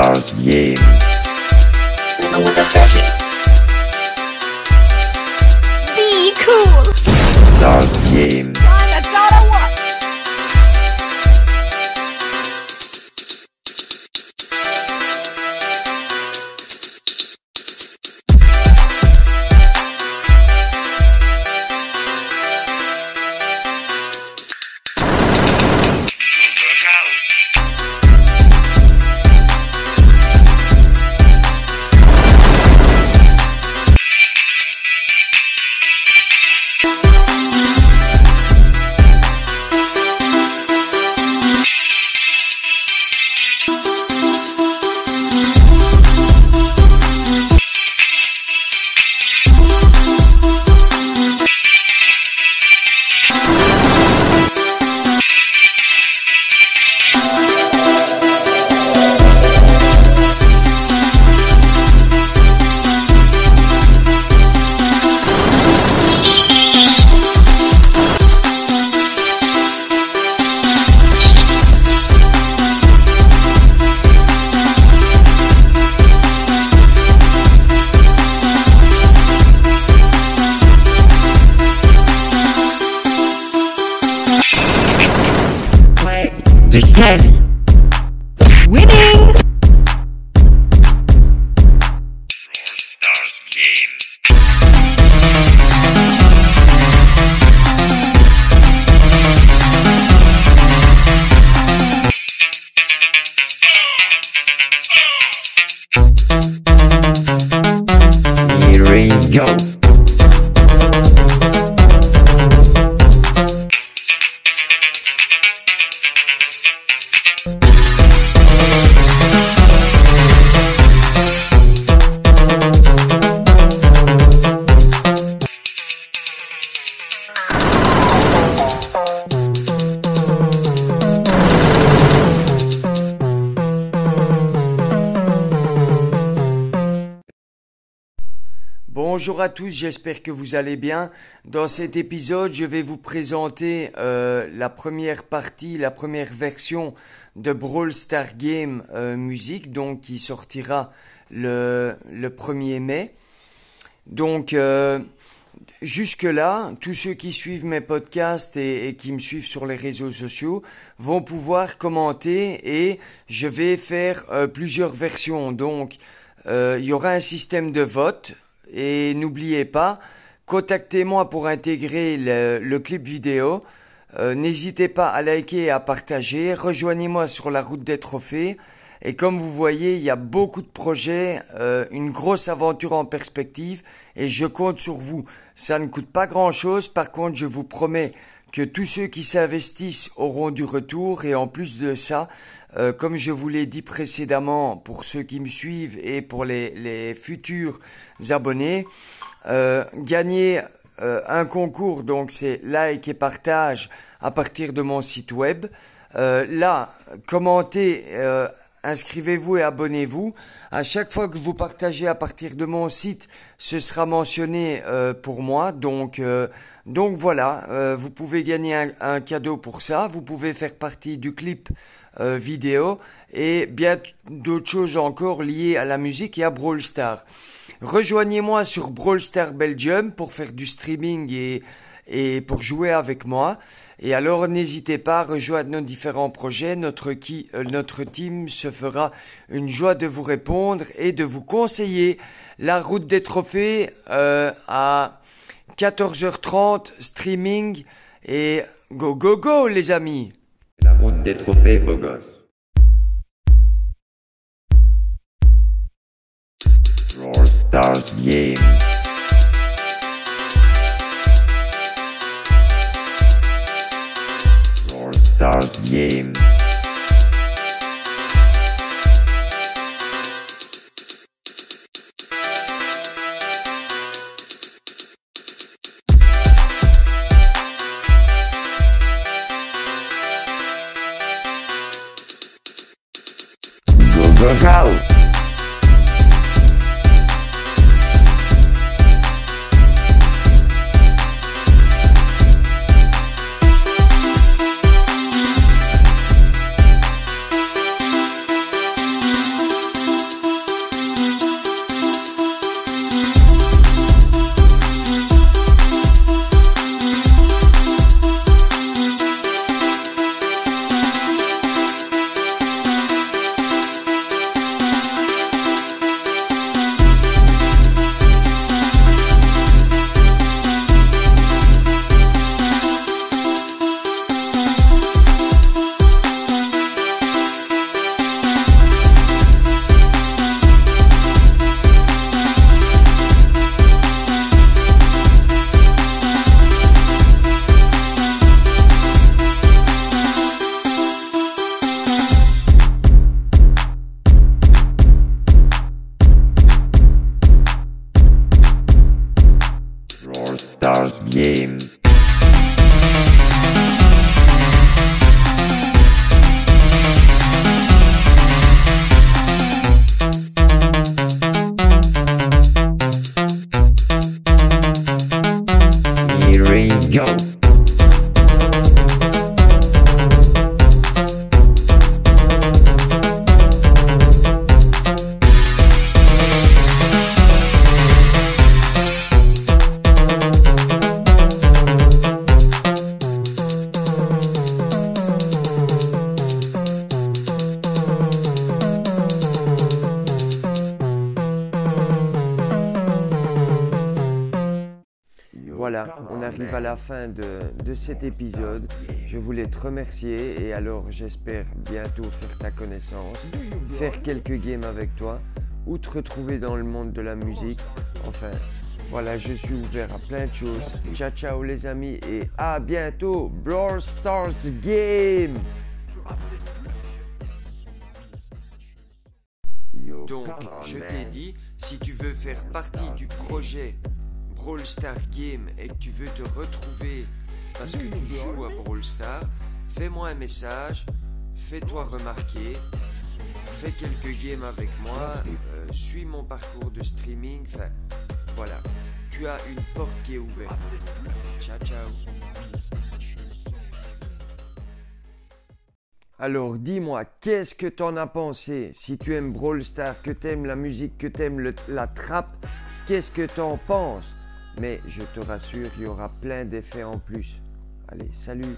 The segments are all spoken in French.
Stars Game. Be cool. Stars Game. I gotta work. Play yo. Bonjour à tous, j'espère que vous allez bien. Dans cet épisode, je vais vous présenter euh, la première partie, la première version de Brawl Star Game euh, Music, donc qui sortira le, le 1er mai. Donc euh, jusque-là, tous ceux qui suivent mes podcasts et, et qui me suivent sur les réseaux sociaux vont pouvoir commenter et je vais faire plusieurs versions. Donc il y aura un système de vote et n'oubliez pas, contactez-moi pour intégrer le, clip vidéo. Euh, N'hésitez pas à liker et à partager. Rejoignez-moi sur la route des trophées. Et comme vous voyez, il y a beaucoup de projets, euh, une grosse aventure en perspective et je compte sur vous. Ça ne coûte pas grand-chose, par contre je vous promets que tous ceux qui s'investissent auront du retour et en plus de ça, euh, comme je vous l'ai dit précédemment pour ceux qui me suivent et pour les, futurs abonnés, euh, gagner euh, un concours, donc c'est like et partage à partir de mon site web. Euh, là, commentez, euh, inscrivez-vous et abonnez-vous. À chaque fois que vous partagez à partir de mon site, ce sera mentionné euh, pour moi. Donc, euh, donc voilà, euh, vous pouvez gagner un, cadeau pour ça. Vous pouvez faire partie du clip euh, vidéo et bien d'autres choses encore liées à la musique et à Brawl Stars. Rejoignez-moi sur Brawl Stars Belgium pour faire du streaming et, et pour jouer avec moi. Et alors n'hésitez pas à rejoindre nos différents projets. Notre, qui, euh, notre team se fera une joie de vous répondre et de vous conseiller la route des trophées euh, à 14h30 streaming et go go go les amis. La route des trophées, beau gosse. Brawl Stars. Stars Game. Go go go! game. On arrive à la fin de, de cet épisode. Je voulais te remercier et alors j'espère bientôt faire ta connaissance, faire quelques games avec toi ou te retrouver dans le monde de la musique. Enfin, voilà, je suis ouvert à plein de choses. Ciao ciao les amis et à bientôt. Brawl Stars Game Yo, Donc, je t'ai dit, si tu veux faire partie du projet Brawl Star Game et que tu veux te retrouver parce que tu joues à Brawl Star, fais-moi un message, fais-toi remarquer, fais quelques games avec moi, euh, suis mon parcours de streaming, enfin, voilà. Tu as une porte qui est ouverte. Ciao, ciao. Alors dis-moi, qu'est-ce que t'en as pensé? Si tu aimes Brawl Star, que t'aimes la musique, que t'aimes la trappe, qu'est-ce que t'en penses? Mais je te rassure, il y aura plein d'effets en plus. Allez, salut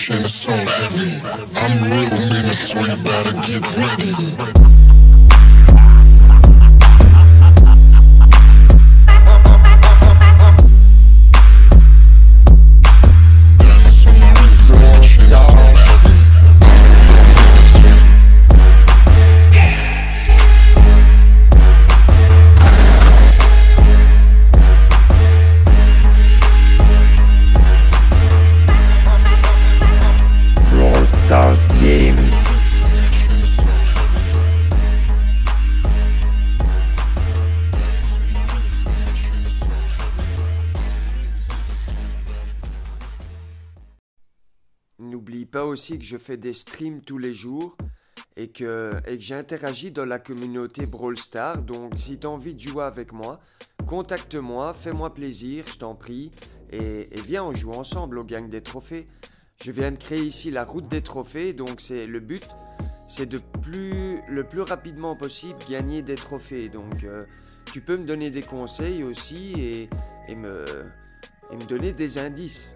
It's so heavy. I'm real mean, so you better get ready. Aussi que je fais des streams tous les jours et que, et que j'interagis dans la communauté Brawl Star. Donc si tu as envie de jouer avec moi, contacte-moi, fais-moi plaisir, je t'en prie. Et, viens, on joue ensemble au gang des trophées. Je viens de créer ici la route des trophées, donc c'est le but, c'est de plus, le plus rapidement possible gagner des trophées. Donc euh, tu peux me donner des conseils aussi et me, et me donner des indices.